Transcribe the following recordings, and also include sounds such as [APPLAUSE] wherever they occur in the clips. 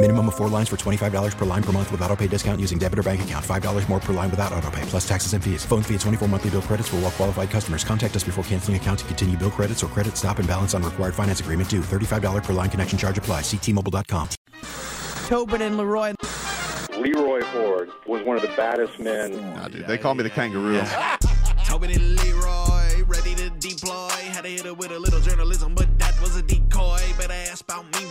Minimum of four lines for $25 per line per month with auto pay discount using debit or bank account. $5 more per line without auto pay, plus taxes and fees. Phone fee at 24 monthly bill credits for all well qualified customers. Contact us before canceling account to continue bill credits or credit stop and balance on required finance agreement due. $35 per line connection charge apply. Ctmobile.com. Tobin and Leroy. Leroy Ford was one of the baddest men. Nah, dude, they call me the kangaroo. [LAUGHS] Tobin and Leroy, ready to deploy. Had to hit it with a little journalism, but that was a decoy. Better ask about me,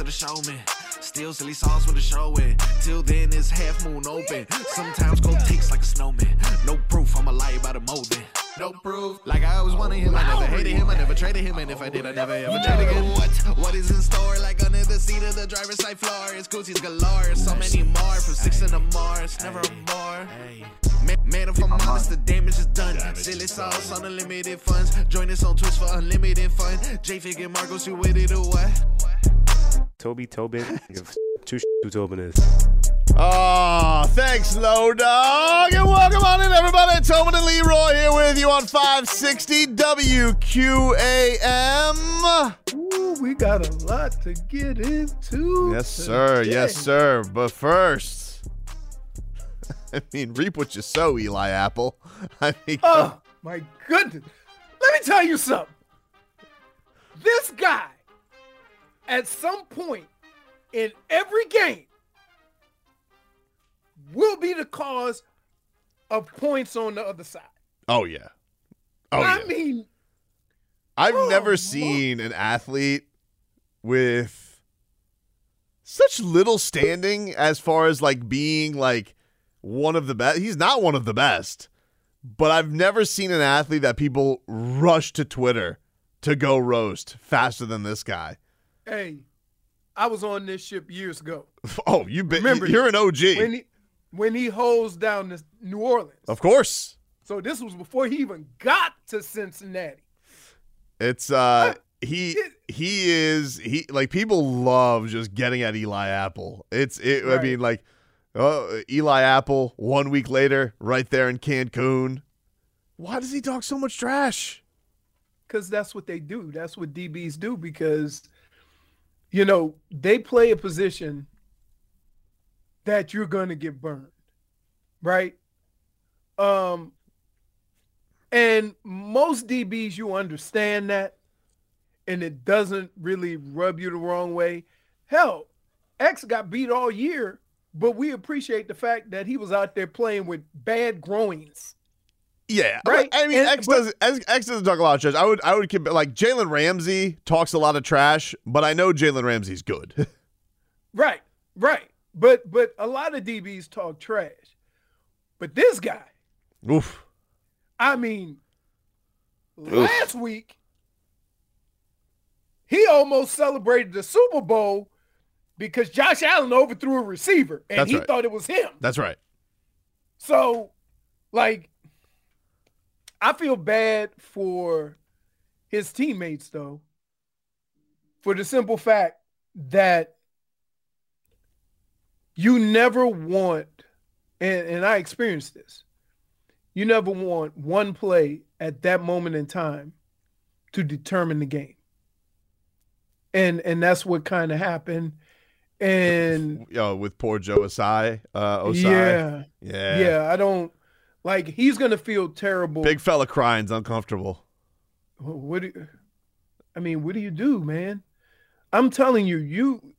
of the show, man. Still silly sauce with the show in. Till then, it's half moon open. Sometimes cold takes like a snowman. No proof, I'm a lie about a molding. No proof. Like I always wanted him, I never hated him, I never traded him, and if I did, I never ever traded again. What? What is in store? Like under the seat of the driver's side floor, it's Gucci's galore. So many more from six in the Mars, never. Man, man, if I'm honest, the damage is done. Silly sauce on unlimited funds. Join us on Twitch for unlimited fun. J Fig and Marcos, you with it or what? Toby Tobin. Give [LAUGHS] two sh- who Tobin is. Oh, thanks, Low Dog. And welcome on in, everybody. Tobin and Leroy here with you on 560 WQAM. Ooh, we got a lot to get into. Yes, sir. today. Yes, sir. But first, [LAUGHS] I mean, reap what you sow, Eli Apple. [LAUGHS] I mean, Oh, my goodness. Let me tell you something. This guy, at some point in every game, will be the cause of points on the other side. oh, yeah. Oh, I yeah. mean, I've oh, never seen an athlete with such little standing as far as like being like one of the best. He's not one of the best, but I've never seen an athlete that people rush to Twitter to go roast faster than this guy. Hey, I was on this ship years ago. [LAUGHS] Oh, you been Remember, you're an OG. When he when he holds down this New Orleans. of course. So this was before he even got to Cincinnati. It's uh he he is he like people love just getting at Eli Apple. It's it I mean like oh Eli Apple one week later right there in Cancun. Why does he talk so much trash? Because that's what they do. That's what DBs do because, you know, they play a position that you're going to get burned, right? Um, and most DBs, you understand that, and it doesn't really rub you the wrong way. Hell, X got beat all year, but we appreciate the fact that he was out there playing with bad groins. Yeah, Right, I mean, and- X but- does X, doesn't talk a lot of trash. I would I would like Jalen Ramsey talks a lot of trash, but I know Jalen Ramsey's good. [LAUGHS] Right, right. But but a lot of DBs talk trash. But this guy, Oof. I mean, last week he almost celebrated the Super Bowl because Josh Allen overthrew a receiver and That's he right. thought it was him. That's right. So, like, I feel bad for his teammates, though, for the simple fact that you never want, and, and I experienced this, you never want one play at that moment in time to determine the game. And and that's what kind of happened. And Yo, with poor Joe Ossai, uh, Ossai. yeah, yeah, yeah, I don't like he's gonna feel terrible. Big fella crying's uncomfortable. What do you, I mean, what do you do, man? I'm telling you, you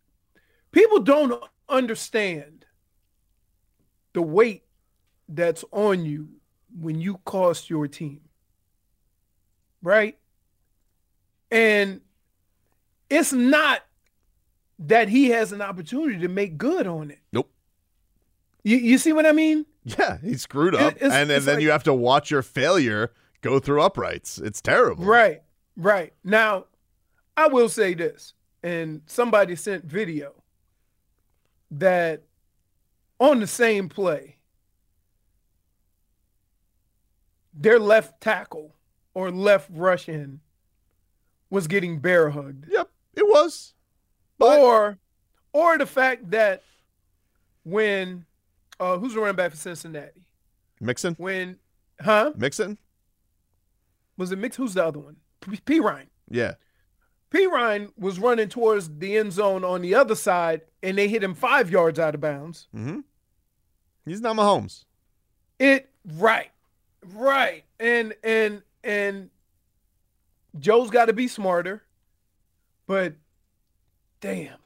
people don't understand the weight that's on you when you cost your team. Right? And it's not that he has an opportunity to make good on it. Nope. You you see what I mean? Yeah, he screwed up, It- it's- and, and it's then like- you have to watch your failure go through uprights. It's terrible. Right, right. Now, I will say this, and somebody sent video that on the same play, their left tackle or left rush in was getting bear hugged. Yep, it was. Or or the fact that when uh who's the running back for Cincinnati? Mixon, When huh? Mixon. Was it Mix? Who's the other one? P. Perine. Yeah, Perine was running towards the end zone on the other side, and they hit him five yards out of bounds. mm-hmm. He's not Mahomes. It right, right, and and and Joe's got to be smarter, but damn,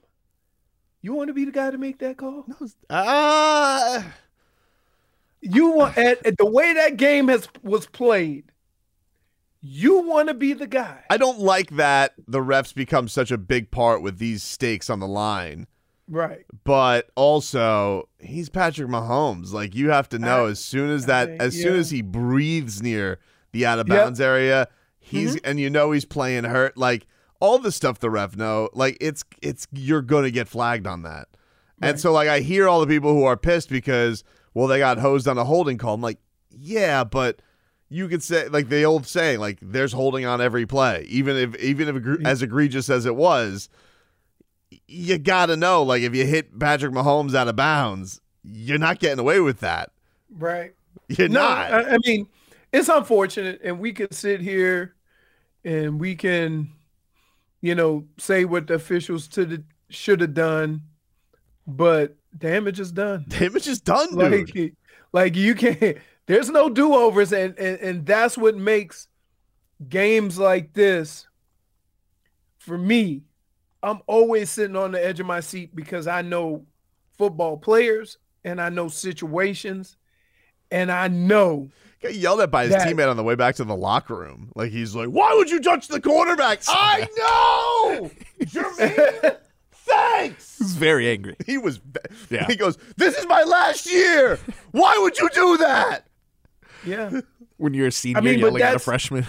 you want to be the guy to make that call? No. Ah, You want at, at the way that game has was played. You want to be the guy, I don't like that the refs become such a big part with these stakes on the line. right? But also, he's Patrick Mahomes. Like you have to know I- as soon as that, I- as soon as he breathes near the out of Yep. bounds area, he's and you know he's playing hurt. Like all the stuff the ref know, like it's it's you're gonna get flagged on that. And so like I hear all the people who are pissed because well they got hosed on a holding call. I'm like, yeah, but you could say like the old saying like there's holding on every play, even if even if egre- as egregious as it was. You gotta know, like if you hit Patrick Mahomes out of bounds, you're not getting away with that. Right. You're No, not. I, I mean, it's unfortunate, and we could sit here and we can, you know, say what the officials to should have done, but damage is done. [LAUGHS] Damage is done, dude. Like, like you can't. There's no do overs, and, and and that's what makes games like this. For me, I'm always sitting on the edge of my seat because I know football players and I know situations, and I know Got yelled at by his That- teammate on the way back to the locker room. Like he's like, "Why would you touch the quarterback?" [LAUGHS] I know, [LAUGHS] Jermaine. Thanks. He's very angry. He was. Yeah. He goes, "This is my last year. Why would you do that?" yeah. [LAUGHS] When you're a senior mean, but yelling at a freshman.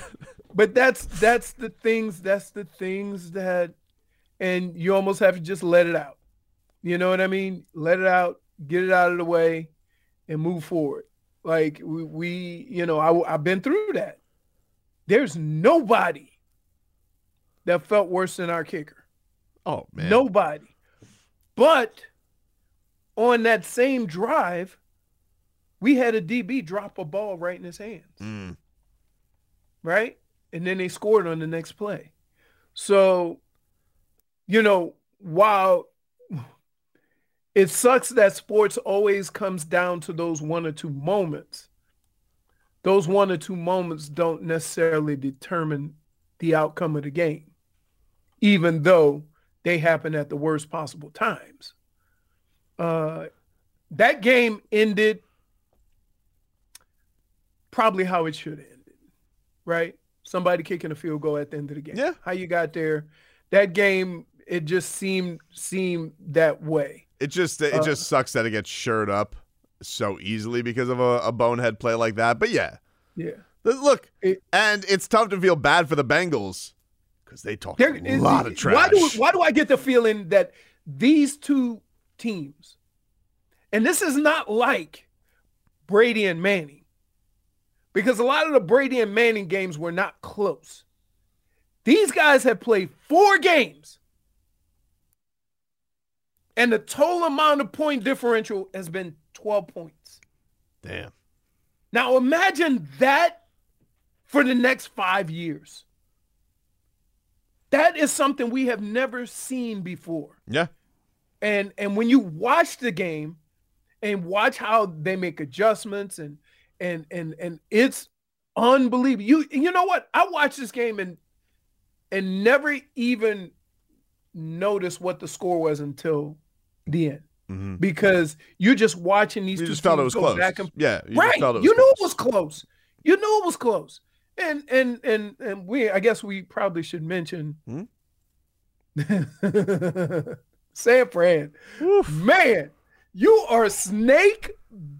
but that's that's the things that's the things that and you almost have to just let it out you know what i mean let it out get it out of the way and move forward like we, we you know I, i've been through that there's nobody that felt worse than our kicker Oh man. nobody but on that same drive we had a db drop a ball right in his hands Mm. right? And then they scored on the next play. So, you know, while it sucks that sports always comes down to those one or two moments, those one or two moments don't necessarily determine the outcome of the game, even though they happen at the worst possible times. Uh, that game ended probably how it should have ended, right? Somebody kicking a field goal at the end of the game. Yeah. How you got there. That game, it just seemed seemed that way. It just it Uh, just sucks that it gets shirred up so easily because of a, a bonehead play like that. But yeah, Yeah. look, It- and it's tough to feel bad for the Bengals because they talk a is- lot of trash. Why do why do I get the feeling that these two teams, and this is not like Brady and Manning, because a lot of the Brady and Manning games were not close. These guys have played four games, and the total amount of point differential has been 12 points. Damn. Now imagine that for the next five years. That is something we have never seen before. Yeah. And and when you watch the game and watch how they make adjustments and and and and it's unbelievable. You you know what? I watched this game and and never even noticed what the score was until the end. Mhm. because you're just watching these You two just felt it was go close. back and Yeah, you right. felt it was you knew it was close. You knew it was close. And and and and we I guess we probably should mention Hmm? [LAUGHS] San Fran. Man, you are snake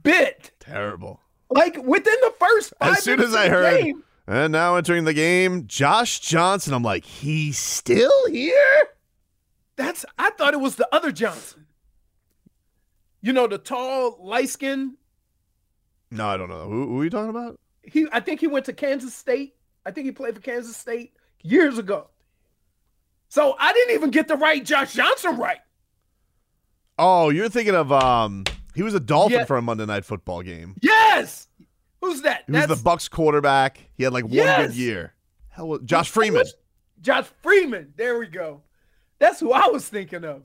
bit. Terrible. Like within the first five As soon as I heard, game, and now entering the game, Josh Johnson, I'm like, he's still here? that's I thought it was the other Johnson. You know, the tall, light skin. No, I don't know. Who, who are you talking about? He I think he went to Kansas State. I think he played for Kansas State years ago. So I didn't even get the right Josh Johnson right. Oh, you're thinking of um he was a Dolphin Yeah. for a Monday night football game. Yes. Who's that? He was the Bucks quarterback. He had like one Yes. good year. Hell, Josh Freeman. Josh Freeman. There we go. That's who I was thinking of.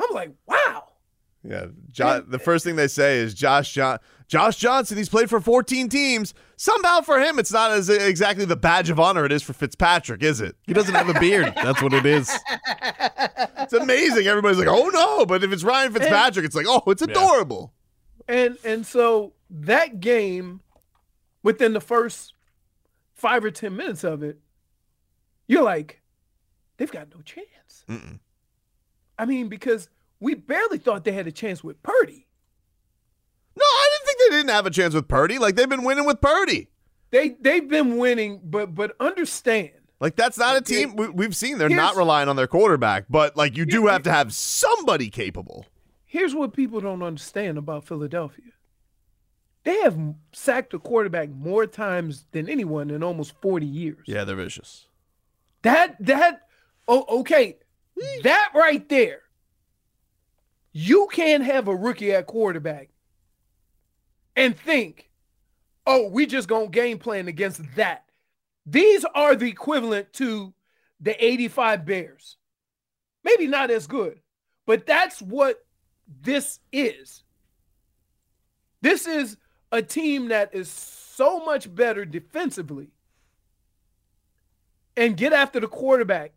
I'm like, wow. Yeah, jo- the first thing they say is Josh John- Josh Johnson. He's played for 14 teams. Somehow for him, it's not as exactly the badge of honor it is for Fitzpatrick, is it? He doesn't have a beard. That's what it is. [LAUGHS] It's amazing. Everybody's like, "Oh no!" But if it's Ryan Fitzpatrick, it's like, "Oh, it's adorable." And and so that game, within the first five or ten minutes of it, you're like, they've got no chance. Mm-mm. I mean, because we barely thought they had a chance with Purdy. No, I didn't think they didn't have a chance with Purdy. Like they've been winning with Purdy. They they've been winning, but but understand Like that's not a team we, we've seen. They're not relying on their quarterback, but like you do have to have somebody capable. here's what people don't understand about Philadelphia. They have sacked a quarterback more times than anyone in almost 40 years. Yeah, they're vicious. That that oh okay. That right there. You can't have a rookie at quarterback and think, oh, we just gonna game plan against that. These are the equivalent to the 85 Bears. Maybe not as good, but that's what this is. This is a team that is so much better defensively and get after the quarterback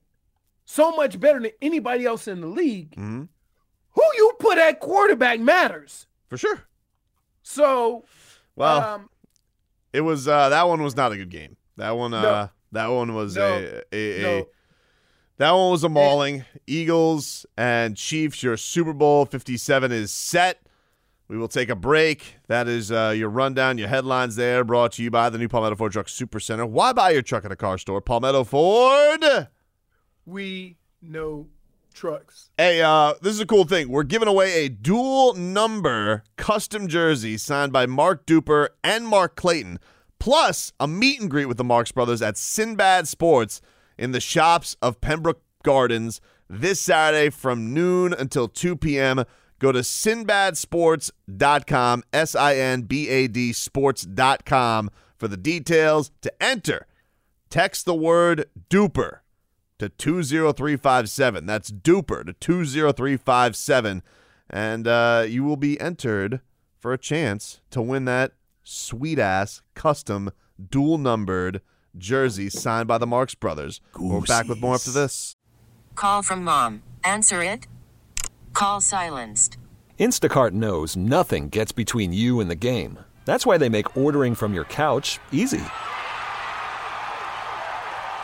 so much better than anybody else in the league. hmm Who you put at quarterback matters. For sure. So, Well, um, it was uh that one was not a good game. That one uh that one was No. a, a, a No. that one was a mauling. Eagles and Chiefs, your Super Bowl 57 is set. We will take a break. That is uh, your rundown, your headlines there, brought to you by the new Palmetto Ford Truck Super Center. Why buy your truck at a car store? Palmetto Ford. we know trucks. Hey, uh, this is a cool thing. We're giving away a dual number custom jersey signed by Mark Duper and Mark Clayton, plus a meet and greet with the Marks Brothers at Sinbad Sports in the shops of Pembroke Gardens this Saturday from noon until 2 p.m. Go to sinbadsports.com, S I N B A D sports.com for the details to enter. Text the word duper to 20357. That's duper to 20357. And uh, you will be entered for a chance to win that sweet ass custom dual numbered jersey signed by the Marks Brothers. We're back with more after this. Call from mom. Answer it. Call silenced. Instacart knows nothing gets between you and the game. That's why they make ordering from your couch easy.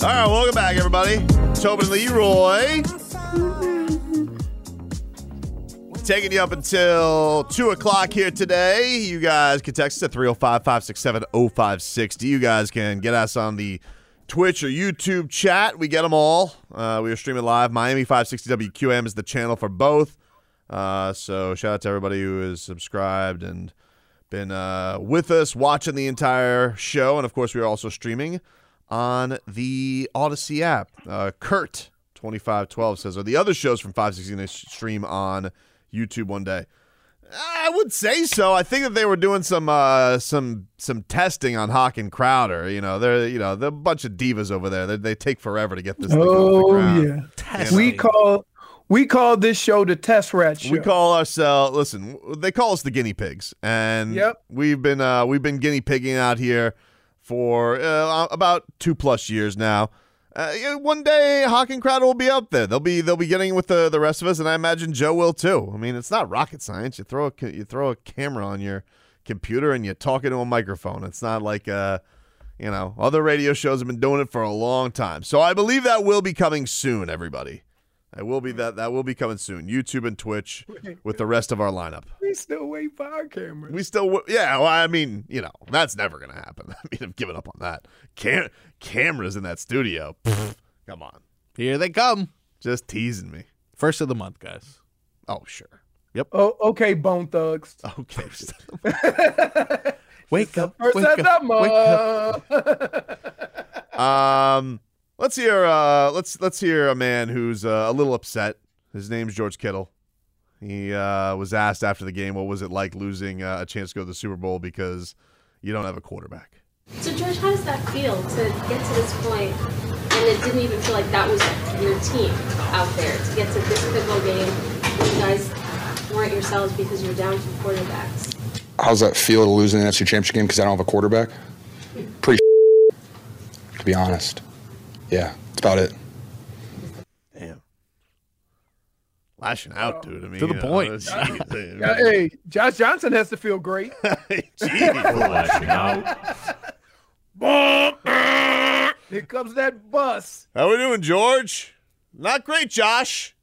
All right, welcome back, everybody. Tobin Leroy. Taking you up until 2 o'clock here today. You guys can text us at 305 567 0560. You guys can get us on the Twitch or YouTube chat. We get them all. Uh, we are streaming live. Miami 560 WQAM is the channel for both. Uh, so shout out to everybody who is subscribed and been uh, with us watching the entire show. And of course, we are also streaming on the Audacy app. Uh, Kurt. 2512 says, Are the other shows from 560 going to stream on YouTube one day? I would say so. I think that they were doing some uh, some some testing on Hawk and Crowder. You know, they're you know they're a bunch of divas over there. They, they take forever to get this. thing off the Oh yeah, we call we call this show the Test Rat Show. We call ourselves. Listen, they call us the guinea pigs, and Yep. we've been uh, we've been guinea pigging out here for uh, about two plus years now. Uh, one day, Hawk and Crowder will be out there. They'll be they'll be getting with the, the rest of us, and I imagine Joe will too. I mean, it's not rocket science. You throw a you throw a camera on your computer and you talk into a microphone. It's not like uh, you know, other radio shows have been doing it for a long time. So I believe that will be coming soon. Everybody, that will be that that will be coming soon. YouTube and Twitch with the rest of our lineup. we still wait for our cameras. We still, w- yeah. Well, I mean, you know, that's never gonna happen. [LAUGHS] I mean, I've given up on that. Cam- cameras in that studio. Pfft, come on, Here they come. just teasing me. First of the month, guys. Oh, sure. Yep. Oh, okay, Bone Thugs. [LAUGHS] Okay. Wake up. First wake of up, the wake up. month. [LAUGHS] um, let's hear. Uh, let's let's hear a man who's uh, a little upset. His name's George Kittle. He uh, was asked after the game, "What was it like losing uh, a chance to go to the Super Bowl because you don't have a quarterback?" So, George, how does that feel to get to this point and it didn't even feel like that was your team out there to get to this pivotal game when you guys weren't yourselves because you're down two quarterbacks? How's that feel to lose an NFC Championship game because I don't have a quarterback? Pretty, [LAUGHS] to be honest. Yeah, that's about it. Damn. Lashing out, dude. I mean, To the you know, point. Yeah, hey, Josh Johnson has to feel great. [LAUGHS] Jeez, he's lashing out. Here comes that bus. How are we doing, George? Not great, Josh.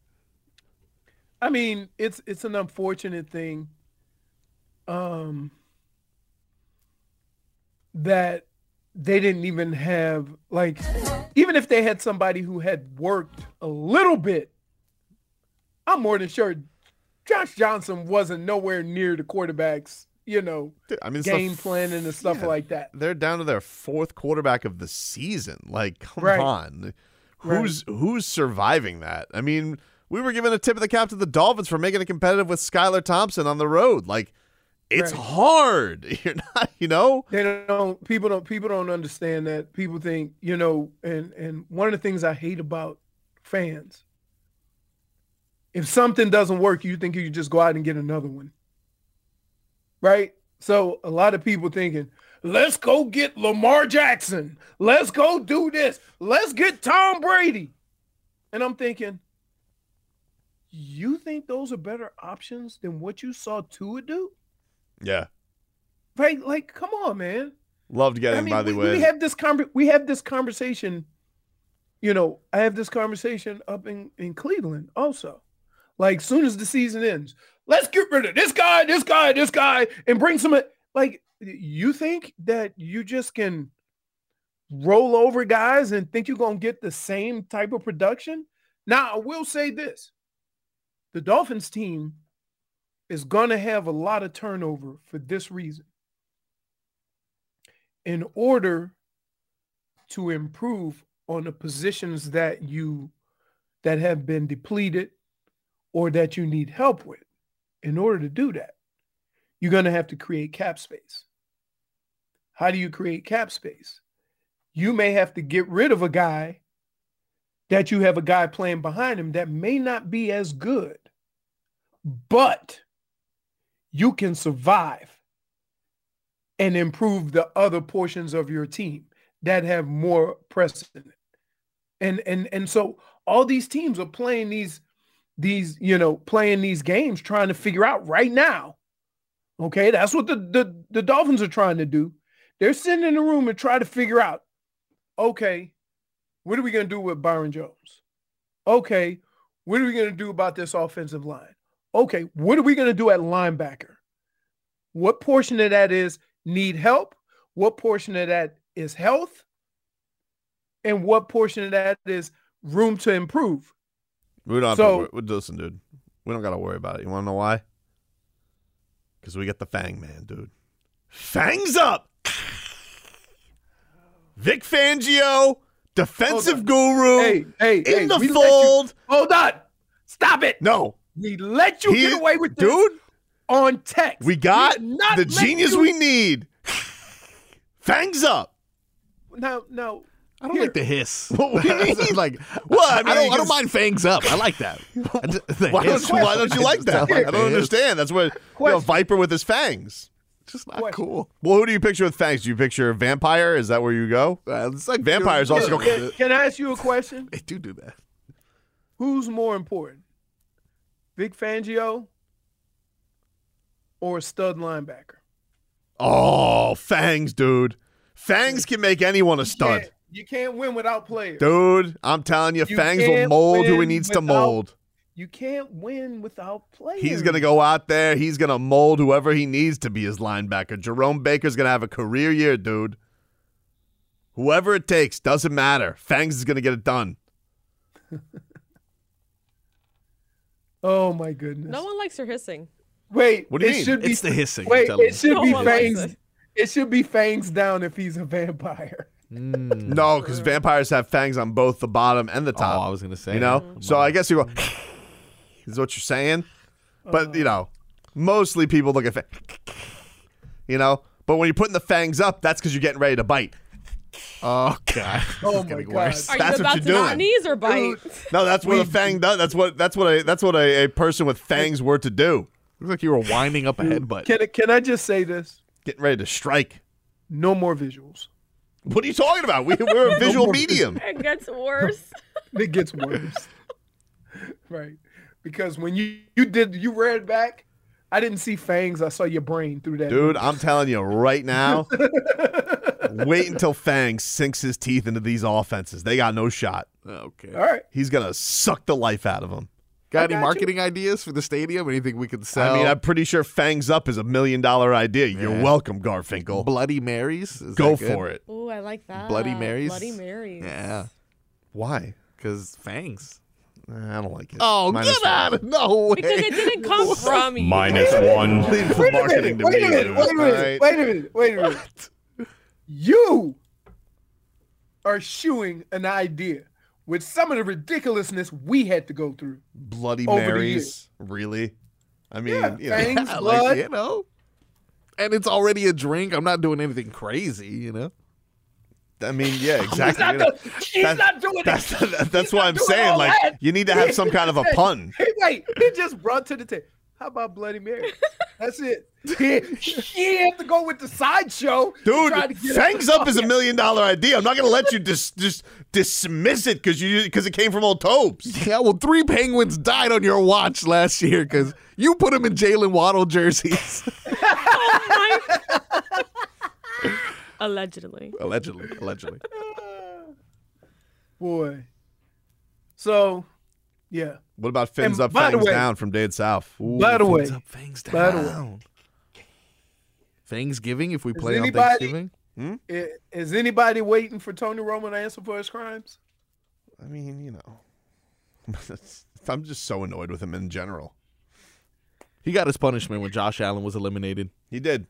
I mean, it's it's an unfortunate thing. Um that they didn't even have like even if they had somebody who had worked a little bit, I'm more than sure Josh Johnson wasn't nowhere near the quarterbacks, you know, I mean, the game planning and stuff yeah, like that. They're down to their fourth quarterback of the season. Like, come Right. on. Who's who's surviving that? I mean, we were given a tip of the cap to the Dolphins for making it competitive with Skylar Thompson on the road. Like, it's Right. hard. [LAUGHS] You're not, you know? They don't people don't people don't understand that. People think, you know, and and one of the things I hate about fans, if something doesn't work, you think you just go out and get another one. Right? So a lot of people thinking, let's go get Lamar Jackson. Let's go do this. Let's get Tom Brady. And I'm thinking, you think those are better options than what you saw Tua do? Yeah. Right? Like, come on, man. Loved getting, I mean, by the we, way. we have this con- we have this conversation. You know, I have this conversation up in in Cleveland also. Like, soon as the season ends, let's get rid of this guy, this guy, this guy, and bring some. Like, you think that you just can roll over guys and think you're gonna get the same type of production? Now, I will say this: the Dolphins team is gonna have a lot of turnover for this reason in order to improve on the positions that you that have been depleted or that you need help with. In order to do that, you're going to have to create cap space. How do you create cap space? You may have to get rid of a guy that you have a guy playing behind him that may not be as good, but you can survive and improve the other portions of your team that have more precedent. And and and so all these teams are playing these these, you know, playing these games trying to figure out right now. Okay, that's what the the, the Dolphins are trying to do. They're sitting in the room and try to figure out, okay, what are we going to do with Byron Jones? Okay, what are we going to do about this offensive line? Okay, what are we going to do at linebacker? What portion of that is need help? What portion of that is health? And what portion of that is room to improve? We don't have So- to. Listen, dude. We don't got to worry about it. You want to know why? Because we got the Fang Man, dude. Fangs up! [LAUGHS] Vic Fangio, defensive guru, Hey, hey, in hey, the let you- fold. hold on. Stop it. No. We let you He- get away with this dude. On text. We got not the genius you- we need. Fangs up. No, no. I don't like the hiss. [LAUGHS] What do you [LAUGHS] mean? like, Well, I I, don't. I don't mind fangs up. I like that. [LAUGHS] I just- Why don't you, why don't you like that? don't I don't understand. That's what you know, a viper with his fangs. Just not cool. Well, who do you picture with fangs? Do you picture a vampire? Is that where you go? Uh, it's like Vampires also go. Can, can I ask you a question? They do do that. Who's more important, Vic Fangio or a stud linebacker? Oh, fangs, dude. Fangs can make anyone a stud. Can't- You can't win without players. Dude, I'm telling you, You Fangs will mold who he win needs to mold. You can't win without players. He's going to go out there. He's going to mold whoever he needs to be his linebacker. Jerome Baker's going to have a career year, dude. Whoever it takes, doesn't matter. Fangs is going to get it done. [LAUGHS] Oh my goodness. No one likes her hissing. Wait, What do you it mean? Should be, It's the hissing, Wait, it should No be fangs. it. It should be fangs down if he's a vampire. Hmm. No, because vampires have fangs on both the bottom and the oh, top. Oh, I was gonna say. You know? So I guess you go, [LAUGHS] is what you're saying. But, you know, mostly people look at fa- You know? But when you're putting the fangs up, that's because you're getting ready to bite. Oh god. [LAUGHS] Oh my God. worse. Are That's you what about you're to doing. knees or bite? No, that's what a fang does. That's what that's what a that's what a, a person with fangs were to do. Looks like you were winding up a headbutt. Can I- can I just say this? Getting ready to strike. No more visuals. What are you talking about? We, we're a [LAUGHS] visual medium. It gets worse. [LAUGHS] It gets worse. [LAUGHS] right. Because when you you did you read back, I didn't see fangs. I saw your brain through that. Dude, I'm telling you right now, wait until Fang sinks his teeth into these offenses. They got no shot. Okay. All right. He's going to suck the life out of them. Got got any you. marketing ideas for the stadium? Anything we could sell? I mean, I'm pretty sure Fangs Up is a million dollar idea. You're welcome, Garfinkel. Bloody Marys. Is Go for it. Ooh, I like that. Bloody Marys. Bloody Marys. Yeah, Why? because fangs. I don't like it. Oh, Minus get out! of No way. Because it didn't come [LAUGHS] from you. Minus [LAUGHS] one. one. Leave the Wait a minute. Wait a minute. Wait a minute. Wait a minute. Wait a minute. You are shooing an idea with some of the ridiculousness we had to go through. Bloody the Marys. Really? I mean, Yeah, you know, Yeah, blood. like, you know. And it's already a drink. I'm not doing anything crazy, you know. I mean, yeah, He's exactly. not, you know. he's That's- not doing That's it. that's, that's why I'm saying like that. you need to have some kind of a pun. Hey, wait, he just brought to the table. How about Bloody Mary? [LAUGHS] That's it. He, he had to go with the sideshow. to try to Dude, get Fangs. Up is a million dollar idea. I'm not gonna let you just just dismiss it because you because it came from old Tobes. [LAUGHS] Yeah, well, three penguins died on your watch last year because you put them in Jaylen Waddle jerseys. [LAUGHS] Allegedly. allegedly, allegedly. Boy. So, yeah. What about Fins And Up, by Fangs way- Down from Dead South? By the way, Fangs up, fangs by the way, down. Thanksgiving if we Is play on Thanksgiving. Hmm? i- is anybody waiting for Tony Romo to answer for his crimes? I mean, you know, [LAUGHS] I'm just so annoyed with him in general. He got his punishment when Josh Allen was eliminated. He did.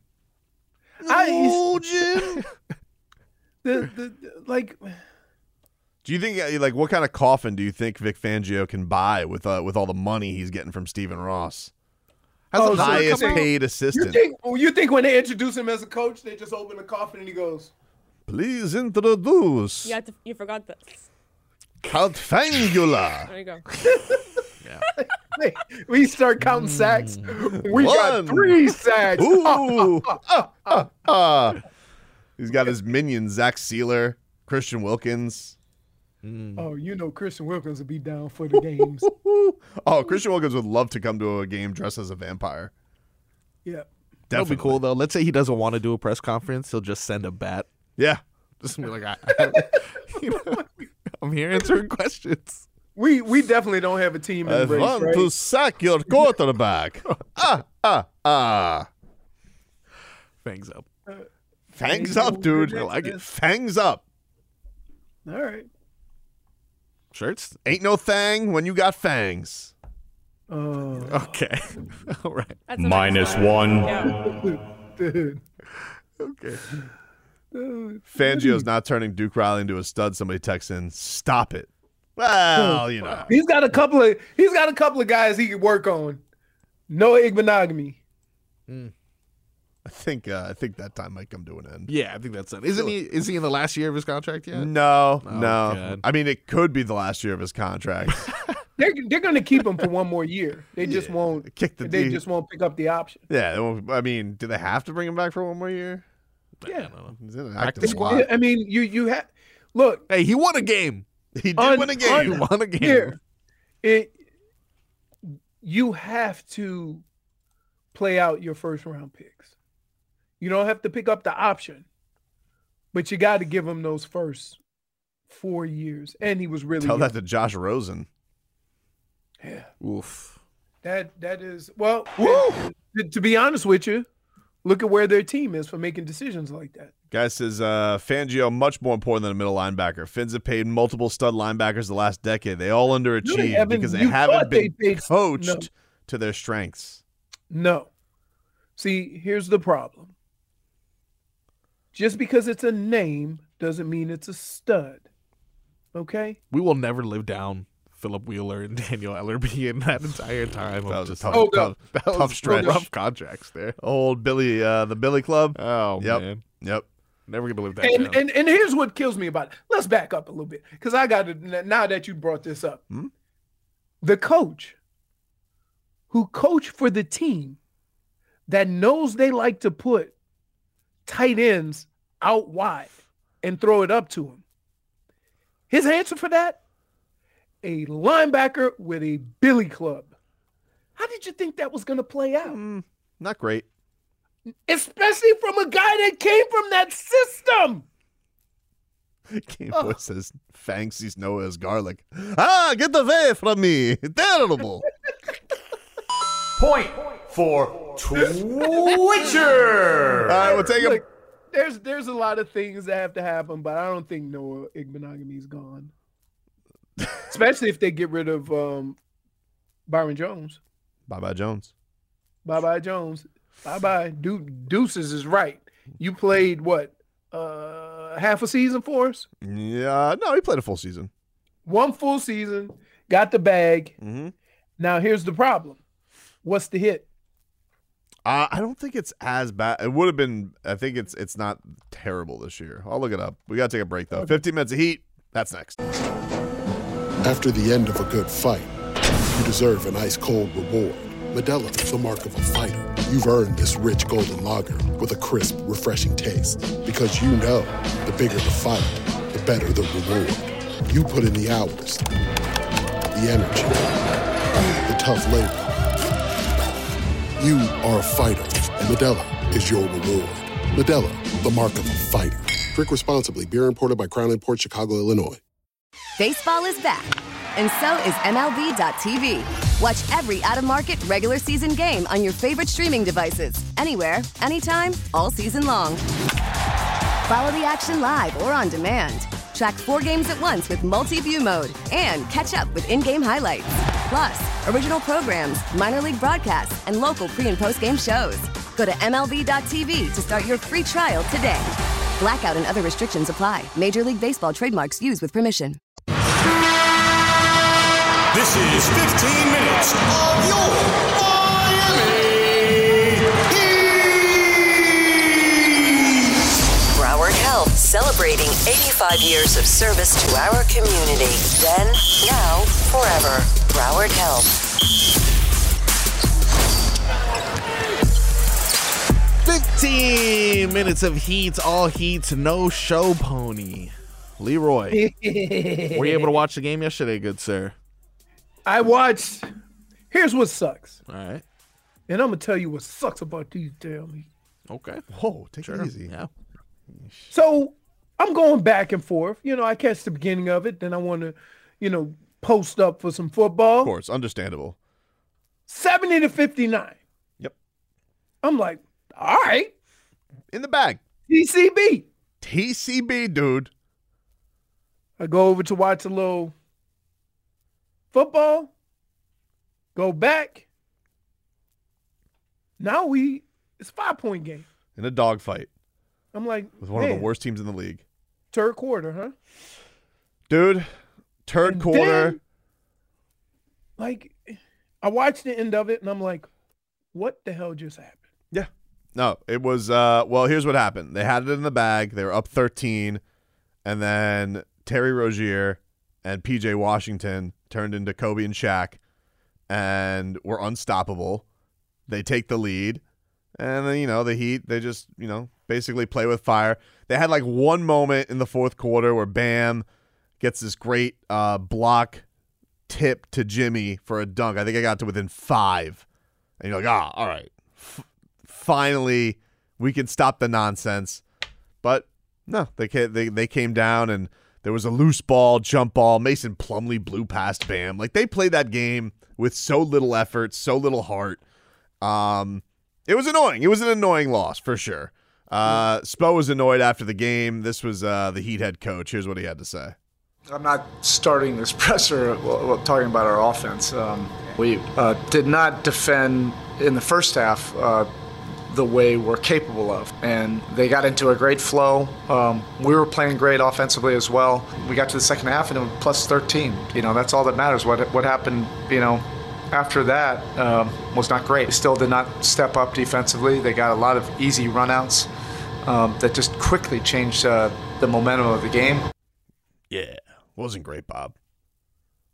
I, Oh, Jim. [LAUGHS] the, the, the like Do you think uh, like what kind of coffin do you think Vic Fangio can buy with uh, with all the money he's getting from Stephen Ross? As Oh, the so highest come on. paid you assistant. think you think when they introduce him as a coach, they just open the coffin and he goes, Please introduce You have to. You forgot this. Count Fangula. [LAUGHS] There you go. [LAUGHS] hey, we start counting sacks. We One. got three sacks. Ooh. Ah, ah, ah. He's got his minions, Zach Sieler, Christian Wilkins. Oh, you know Christian Wilkins would be down for the games. [LAUGHS] Oh, Christian Wilkins would love to come to a game dressed as a vampire. yeah. That'll be cool though. Let's say he doesn't want to do a press conference, he'll just send a bat. Yeah. [LAUGHS] Just be like, I, I- you [LAUGHS] know, I'm here answering questions. We we definitely don't have a team I embrace, want right? to sack your quarterback. ah, ah, ah. Fangs up. Fangs up, dude. I like it. Fangs up. All right. Shirts? Ain't no thang when you got fangs. Uh, Okay. [LAUGHS] All right. That's Minus next one. Yeah. dude. Okay. [LAUGHS] Fangio's not turning Duke Riley into a stud. Somebody texts in, stop it. Well, you know. [LAUGHS] He's got a couple of he's got a couple of guys he could work on. Noah Igbinoghene. I think uh, I think that time might come to an end. Yeah, I think that's it. Isn't he? Is he in the last year of his contract yet? No, Oh, no. God. I mean, it could be the last year of his contract. [LAUGHS] They're they're gonna keep him for one more year. They just won't Kick the they D. just won't pick up the option. yeah, they won't- I mean, do they have to bring him back for one more year? Yeah. He's in an Active active squad. squad. I mean, you you have look Hey, he won a game. He did Un- win a game. He won a game. here. It you have to play out your first round picks. You don't have to pick up the option, but you got to give him those first four years. And he was really Tell young. that to Josh Rosen. yeah. Oof. That that is well. To, to be honest with you, look at where their team is for making decisions like that. Guy says uh, Fangio much more important than a middle linebacker. Finns have paid multiple stud linebackers the last decade. They all underachieved haven't. because they haven't they been paid- coached no. to their strengths. No. See, here's the problem. Just because it's a name doesn't mean it's a stud. Okay? We will never live down Philip Wheeler and [LAUGHS] Dannell Ellerbe in that entire time. That was a Just- tough, Oh, tough, that was tough stretch. Rough contracts there. Old Billy, uh, the Billy Club. Oh Yep. man, Yep. never gonna believe that And, and and here's what kills me about it. Let's back up a little bit because I got to now that you brought this up. Hmm? The coach who coached for the team that knows they like to put tight ends out wide and throw it up to him. His answer for that? A linebacker with a billy club. How did you think that was going to play out? Hmm, Not great. Especially from a guy that came from that system. [LAUGHS] Game Oh. Boy says Fang sees Noah as garlic. Ah, get away from me. Terrible. [LAUGHS] Point for Twitcher. All right, we'll take him. Look, there's there's a lot of things that have to happen, but I don't think Noah Igbinoghene's gone. Especially if they get rid of um, Byron Jones. Bye bye, Jones. Bye bye Jones. Bye bye. Du- Deuces is right. You played what? Uh, half a season for us. Yeah, no, he played a full season. One full season. Got the bag. Mm-hmm. Now here's the problem. What's the hit? Uh, I don't think it's as bad. It would have been. I think it's it's not terrible this year. I'll look it up. We got to take a break though. 15 minutes of heat. That's next. After the end of a good fight, you deserve an ice cold reward. Modelo is the mark of a fighter. You've earned this rich golden lager with a crisp, refreshing taste. Because you know the bigger the fight, the better the reward. You put in the hours, the energy, the tough labor. You are a fighter, and Modelo is your reward. Modelo, the mark of a fighter. Drink responsibly. Beer imported by Crown Port Chicago, Illinois. Baseball is back, and so is MLB.tv. Watch every out of market regular season game on your favorite streaming devices, anywhere, anytime, all season long. Follow the action live or on demand. Track four games at once with multi view mode and catch up with in game highlights. Plus, original programs, minor league broadcasts, and local pre and post game shows. Go to MLB.tv to start your free trial today. Blackout and other restrictions apply. Major League Baseball trademarks used with permission. This is 15 minutes of your Miami Heat. Broward Health celebrating 85 years of service to our community. Then, now, forever. Broward Health. 15 minutes of heat, all heat, no show pony. Leroy, were you able to watch the game yesterday, good sir? I watched. Here's what sucks. All right. And I'm gonna tell you what sucks about these damn Heat. Okay. Whoa, take Sure. it easy. Yeah. So I'm going back and forth. You know, I catch the beginning of it, then I want to, you know, post up for some football. Of course, understandable. 70 to 59. Yep. I'm like, all right. In the bag. TCB. TCB, dude. I go over to watch a little football. Go back. Now we it's five point game. In a dogfight I'm like, with one of the worst teams in the league. Third quarter, huh? Dude, third quarter. then, like, I watched the end of it and I'm like, what the hell just happened? Yeah. No, it was uh well, here's what happened. They had it in the bag. They were up 13 and then Terry Rozier and PJ Washington turned into Kobe and Shaq and were unstoppable. They take the lead and then, you know, the Heat, they just, you know, basically play with fire. They had like one moment in the fourth quarter where Bam gets this great uh block tip to Jimmy for a dunk. I think I got to within 5. And you're like, "Ah, all right." finally we can stop the nonsense. But no, they came, they they came down and there was a loose ball, jump ball. Mason Plumlee blew past Bam. Like they played that game with so little effort, so little heart. Um, it was annoying. It was an annoying loss for sure. Uh, Spo was annoyed after the game. This was uh, the Heat head coach. Here's what he had to say. I'm not starting this [LAUGHS] presser well, well, talking about our offense. Um, we uh, did not defend in the first half uh, the way we're capable of, and they got into a great flow. Um, we were playing great offensively as well. We got to the second half and it was plus 13. You know, that's all that matters. What what happened? You know. After that um, was not great. Still did not step up defensively. They got a lot of easy runouts um, that just quickly changed uh, the momentum of the game. Yeah, wasn't great, Bob.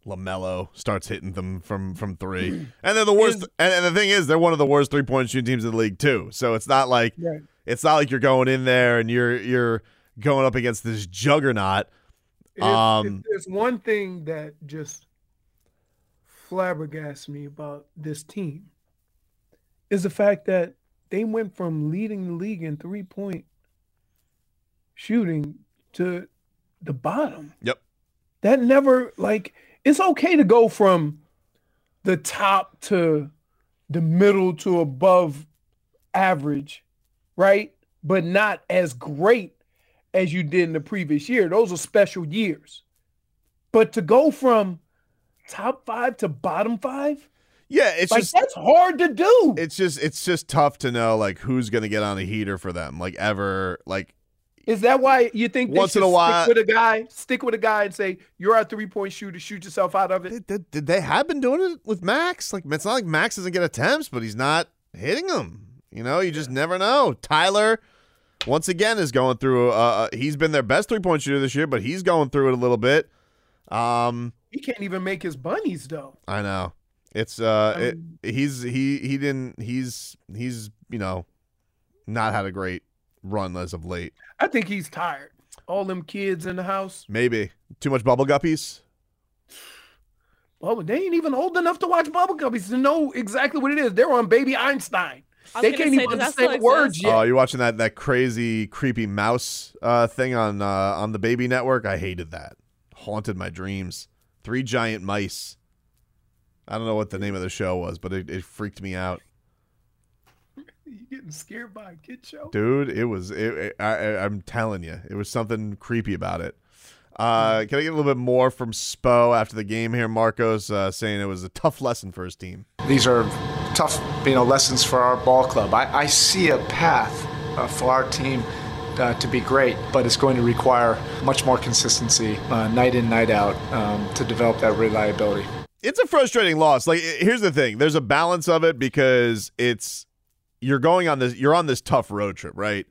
Lamelo starts hitting them from from three, [CLEARS THROAT] and they're the worst. And, and the thing is, they're one of the worst three point shooting teams in the league too. So it's not like Right. it's not like you're going in there and you're you're going up against this juggernaut. If, Um, if there's one thing that just flabbergasts me about this team is the fact that they went from leading the league in three point shooting to the bottom. Yep. That never like it's okay to go from the top to the middle to above average, right? But not as great as you did in the previous year. Those are special years. But to go from top five to bottom five, Yeah, it's like just that's hard to do. it's just it's just tough to know like who's gonna get on a heater for them, like ever, like Is that why you think they Once in a while- stick with a guy, stick with a guy and say you're a three point shooter, shoot yourself out of it? did, did they have been doing it with Max? Like it's not like Max doesn't get attempts, but he's not hitting them. You know, you just never know. Tyler, once again, is going through. Uh, uh, he's been their best three point shooter this year, but he's going through it a little bit. Um, He can't even make his bunnies though. I know it's uh, it, he's he he didn't he's he's you know not had a great run as of late. I think he's tired. All them kids in the house. Maybe too much bubble guppies. Oh, they ain't even old enough to watch Bubble Guppies to know exactly what it is. They're on Baby Einstein. They can't say, even does that still understand words yet. Oh, you're watching that that crazy creepy mouse uh, thing on uh, on the Baby Network? I hated that. Haunted my dreams. Three giant mice. I don't know what the name of the show was, but it, it freaked me out, You getting scared by a kid show? dude. It was. It, it- I, I, I'm telling you, it was something creepy about it. Uh, can I get a little bit more from Spo after the game here? Marcos uh, saying it was a tough lesson for his team. These are tough, you know, lessons for our ball club. I, I see a path uh, for our team uh, to be great, but it's going to require much more consistency, uh, night in, night out, um, to develop that reliability. It's a frustrating loss. Like here's the thing. There's a balance of it because it's you're going on this you're on this tough road trip, right?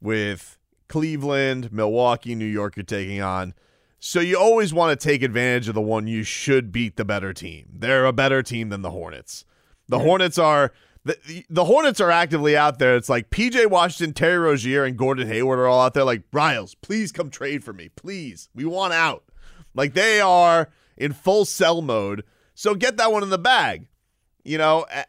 With Cleveland, Milwaukee, New York you're taking on. So you always want to take advantage of the one you should beat the better team. They're a better team than the Hornets. The Hornets are the, the Hornets are actively out there. It's like PJ Washington, Terry Rozier, and Gordon Hayward are all out there like, Riles, please come trade for me. Please. We want out. Like they are in full sell mode. So get that one in the bag. You know, eh,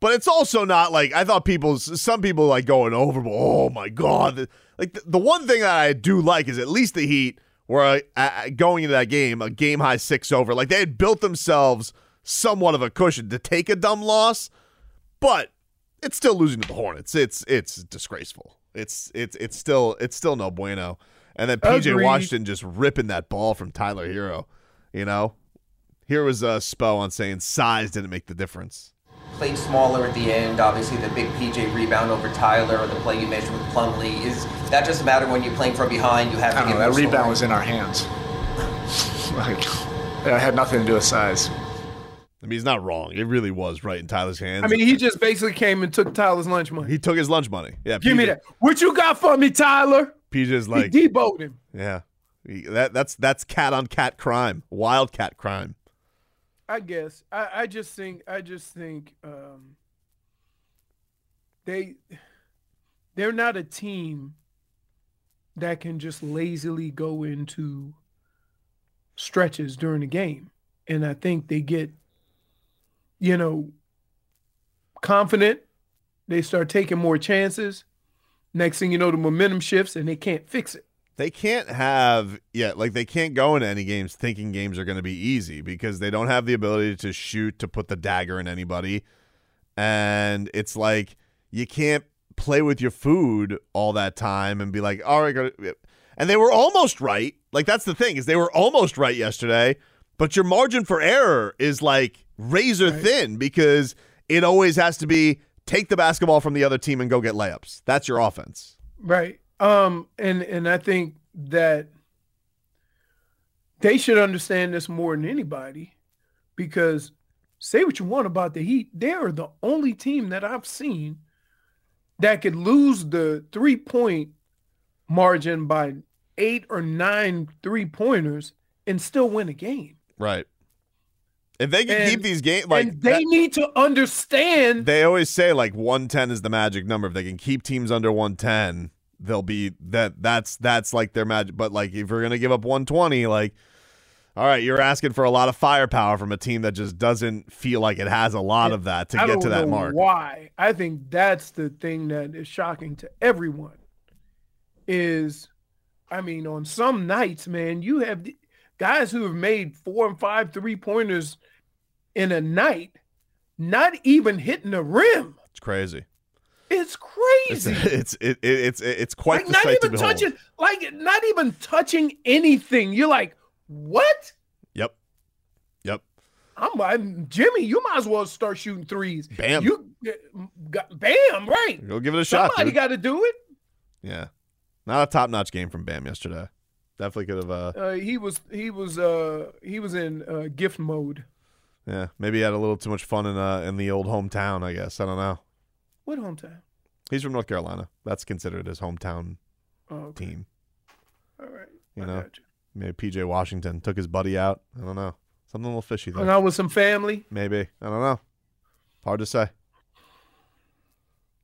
but it's also not like I thought people some people like going overboard. Oh my god. Like the, the one thing that I do like is at least the Heat were uh, going into that game a game high 6 over. Like they had built themselves somewhat of a cushion to take a dumb loss, but it's still losing to the Hornets. It's it's disgraceful. It's it's it's still it's still no bueno. And then PJ Agreed. Washington just ripping that ball from Tyler Herro. You know, here was uh, Spo on saying size didn't make the difference. Played smaller at the end. Obviously, the big PJ rebound over Tyler, or the play you mentioned with Plumlee. Is that just a matter when you're playing from behind? You have I to don't get know, that rebound scoring? was in our hands. [LAUGHS] like, it had nothing to do with size. I mean, he's not wrong. It really was right in Tyler's hands. I mean, he just basically came and took Tyler's lunch money. he took his lunch money. Yeah, Give me that. What you got for me, Tyler? PJ's like, he deboed him. yeah, He- that that's that's cat on cat crime, wildcat crime. I guess. I, I just think I just think um, they they're not a team that can just lazily go into stretches during the game. And I think they get, you know, confident. They start taking more chances. Next thing you know, the momentum shifts and they can't fix it. They can't have yeah, like they can't go into any games thinking games are going to be easy because they don't have the ability to shoot to put the dagger in anybody, and it's like you can't play with your food all that time and be like, all right, and they were almost right. Like that's the thing is they were almost right yesterday, but your margin for error is like razor thin because it always has to be take the basketball from the other team and go get layups. That's your offense. Right. Um and and I think that they should understand this more than anybody because say what you want about the Heat, they are the only team that I've seen that could lose the three-point margin by 8 or 9 three-pointers and still win a game. Right. If they can And- keep these games like and they that- need to understand they always say like 110 is the magic number. If they can keep teams under 110, they'll be that that's that's like their magic. But like if you're gonna give up 120, like all right, you're asking for a lot of firepower from a team that just doesn't feel like it has a lot of that to I get to that mark. Why? I think that's the thing that is shocking to everyone. Is, I mean, on some nights, man, you have guys who have made four and five three pointers in a night, not even hitting the rim. It's crazy. It's It's crazy. [LAUGHS] it's it, it, it's it's quite like the not sight to even behold. touching, like not even touching anything. You're like, what? Yep. Yep. I'm, I'm Jimmy. You might as well start shooting threes. Bam. You got bam right. Go give it a shot. Somebody got to do it. yeah. Not a top notch game from Bam yesterday. Definitely could have uh Uh, he was he was uh he was in uh, gift mode. yeah, maybe he had a little too much fun in uh in the old hometown, I guess. I don't know. What hometown? He's from North Carolina. That's considered his hometown Oh, okay. team. All right. You I know, you. maybe PJ Washington took his buddy out. I don't know. Something a little fishy there. Hung out with some family. Maybe I don't know. Hard to say.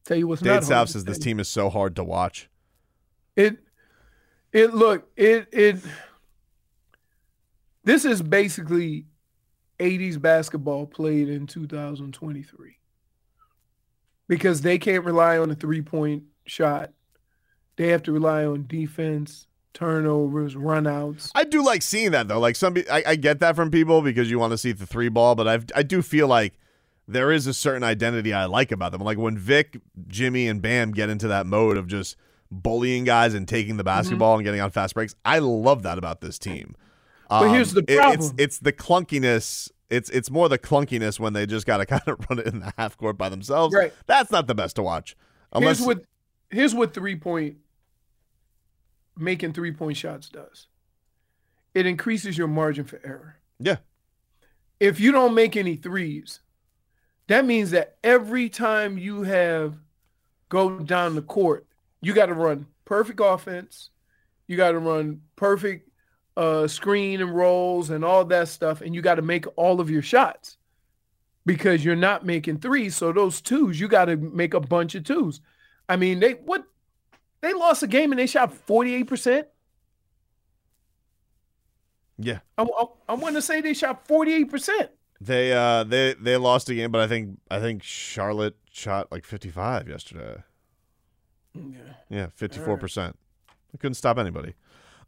Tell you what's Dade not South says this team is so hard to watch. It it look it it. This is basically 80s basketball played in 2023 because they can't rely on a three point shot. They have to rely on defense, turnovers, runouts. I do like seeing that though. Like some, I, I get that from people because you want to see the three ball, but I I do feel like there is a certain identity I like about them. Like when Vic, Jimmy, and Bam get into that mode of just bullying guys and taking Mm-hmm. the basketball and getting on fast breaks. I love that about this team. But here's the it- it's problem. it's the clunkiness. It's it's more the clunkiness when they just got to [LAUGHS] kind of run it in the half court by themselves. Right. That's not the best to watch. Unless here's what here's what three point making three point shots does. It increases your margin for error. Yeah. If you don't make any threes, that means that every time you have go down the court, you got to run perfect offense. You got to run perfect uh, screen and rolls and all that stuff, and you got to make all of your shots because you're not making threes. So those twos, you got to make a bunch of twos. I mean, they what they lost a game and they shot 48%. Yeah. I, I, I want to say they shot 48%. They uh they they lost a game, but I think I think Charlotte shot like 55 yesterday. Yeah. Yeah, 54%. They couldn't stop anybody.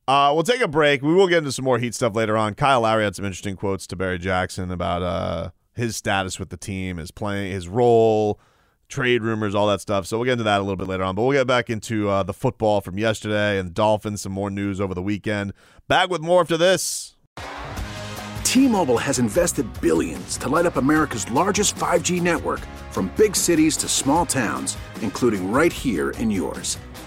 Uh, we'll take a break. We will get into some more Heat stuff later on. Kyle Lowry had some interesting quotes to Barry Jackson about uh, his status with the team, his playing, his role, trade rumors, all that stuff. So we'll get into that a little bit later on. But we'll get back into uh, the football from yesterday and Dolphins, some more news over the weekend. Back with more after this. T-Mobile has invested billions to light up America's largest 5G network from big cities to small towns, including right here in yours.